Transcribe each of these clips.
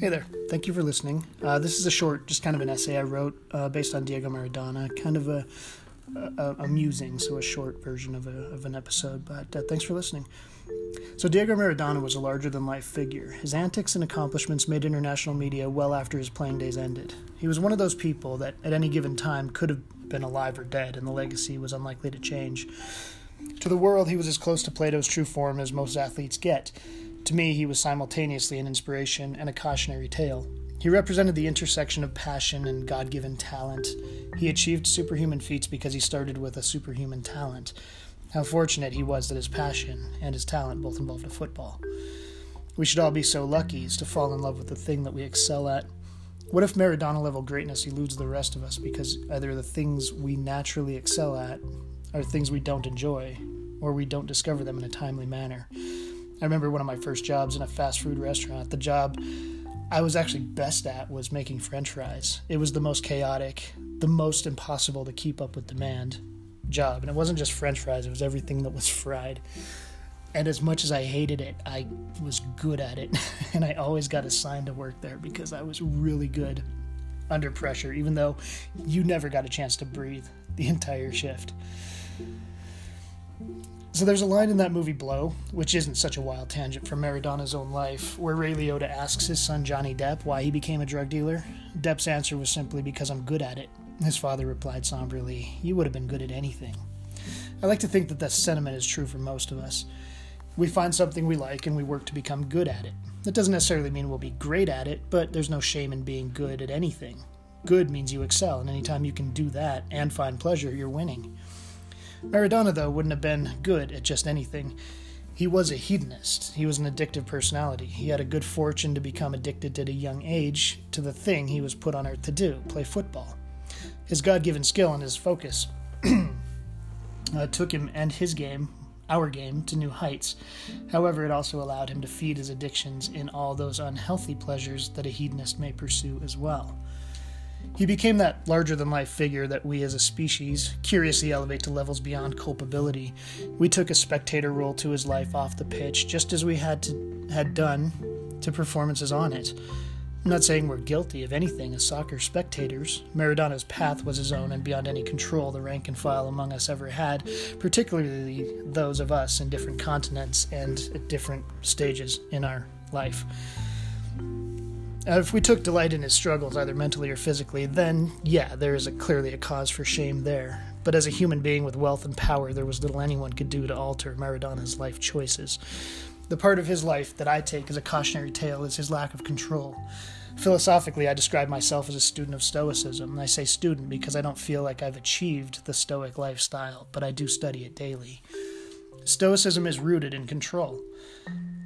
Hey there. Thank you for listening. Uh, this is a short, just kind of an essay I wrote uh, based on Diego Maradona, kind of a, a, a musing, so a short version of, a, of an episode. But uh, thanks for listening. So, Diego Maradona was a larger than life figure. His antics and accomplishments made international media well after his playing days ended. He was one of those people that at any given time could have been alive or dead, and the legacy was unlikely to change. To the world, he was as close to Plato's true form as most athletes get. To me, he was simultaneously an inspiration and a cautionary tale. He represented the intersection of passion and God given talent. He achieved superhuman feats because he started with a superhuman talent. How fortunate he was that his passion and his talent both involved a football. We should all be so lucky as to fall in love with the thing that we excel at. What if Maradona level greatness eludes the rest of us because either the things we naturally excel at are things we don't enjoy, or we don't discover them in a timely manner? I remember one of my first jobs in a fast food restaurant. The job I was actually best at was making french fries. It was the most chaotic, the most impossible to keep up with demand job. And it wasn't just french fries, it was everything that was fried. And as much as I hated it, I was good at it. and I always got assigned to work there because I was really good under pressure, even though you never got a chance to breathe the entire shift. So there's a line in that movie Blow, which isn't such a wild tangent from Maradona's own life, where Ray Liotta asks his son Johnny Depp why he became a drug dealer. Depp's answer was simply because I'm good at it. His father replied somberly, You would have been good at anything. I like to think that that sentiment is true for most of us. We find something we like and we work to become good at it. That doesn't necessarily mean we'll be great at it, but there's no shame in being good at anything. Good means you excel, and anytime you can do that and find pleasure, you're winning. Maradona, though, wouldn't have been good at just anything. He was a hedonist. He was an addictive personality. He had a good fortune to become addicted at a young age to the thing he was put on earth to do play football. His God given skill and his focus uh, took him and his game, our game, to new heights. However, it also allowed him to feed his addictions in all those unhealthy pleasures that a hedonist may pursue as well. He became that larger than life figure that we as a species curiously elevate to levels beyond culpability. We took a spectator role to his life off the pitch, just as we had to had done to performances on it. I'm not saying we're guilty of anything as soccer spectators. Maradona's path was his own and beyond any control the rank and file among us ever had, particularly those of us in different continents and at different stages in our life. Uh, if we took delight in his struggles, either mentally or physically, then yeah, there is a, clearly a cause for shame there. But as a human being with wealth and power, there was little anyone could do to alter Maradona's life choices. The part of his life that I take as a cautionary tale is his lack of control. Philosophically, I describe myself as a student of Stoicism. I say student because I don't feel like I've achieved the Stoic lifestyle, but I do study it daily. Stoicism is rooted in control.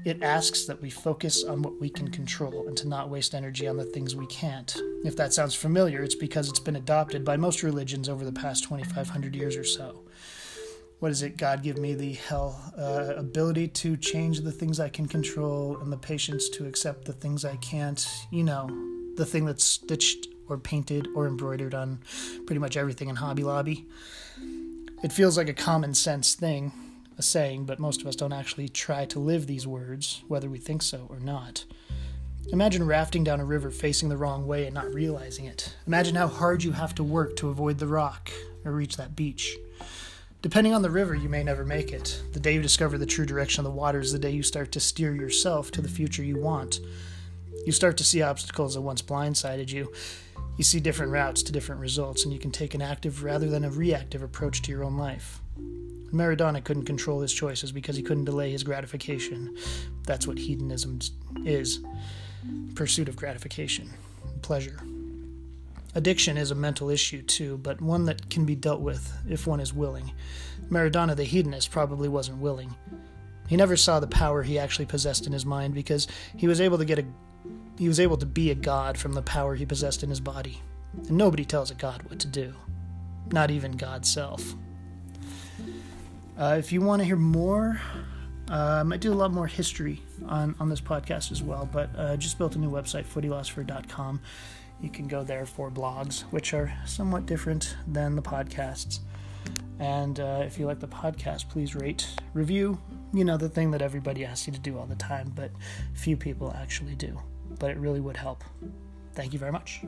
It asks that we focus on what we can control and to not waste energy on the things we can't. If that sounds familiar, it's because it's been adopted by most religions over the past 2,500 years or so. What is it? God give me the hell uh, ability to change the things I can control and the patience to accept the things I can't. You know, the thing that's stitched or painted or embroidered on pretty much everything in Hobby Lobby. It feels like a common sense thing, a saying, but most of us don't actually try to live these words, whether we think so or not. Imagine rafting down a river facing the wrong way and not realizing it. Imagine how hard you have to work to avoid the rock or reach that beach. Depending on the river, you may never make it. The day you discover the true direction of the water is the day you start to steer yourself to the future you want. You start to see obstacles that once blindsided you. You see different routes to different results, and you can take an active rather than a reactive approach to your own life. Maradona couldn't control his choices because he couldn't delay his gratification. That's what hedonism is pursuit of gratification, pleasure. Addiction is a mental issue too, but one that can be dealt with if one is willing. Maradona the hedonist probably wasn't willing. He never saw the power he actually possessed in his mind because he was able to get a he was able to be a god from the power he possessed in his body. And nobody tells a god what to do. Not even God's self. Uh, if you want to hear more, uh, I do a lot more history on, on this podcast as well, but uh, just built a new website, footylosopher.com. You can go there for blogs, which are somewhat different than the podcasts. And uh, if you like the podcast, please rate, review. You know, the thing that everybody asks you to do all the time, but few people actually do. but it really would help. Thank you very much.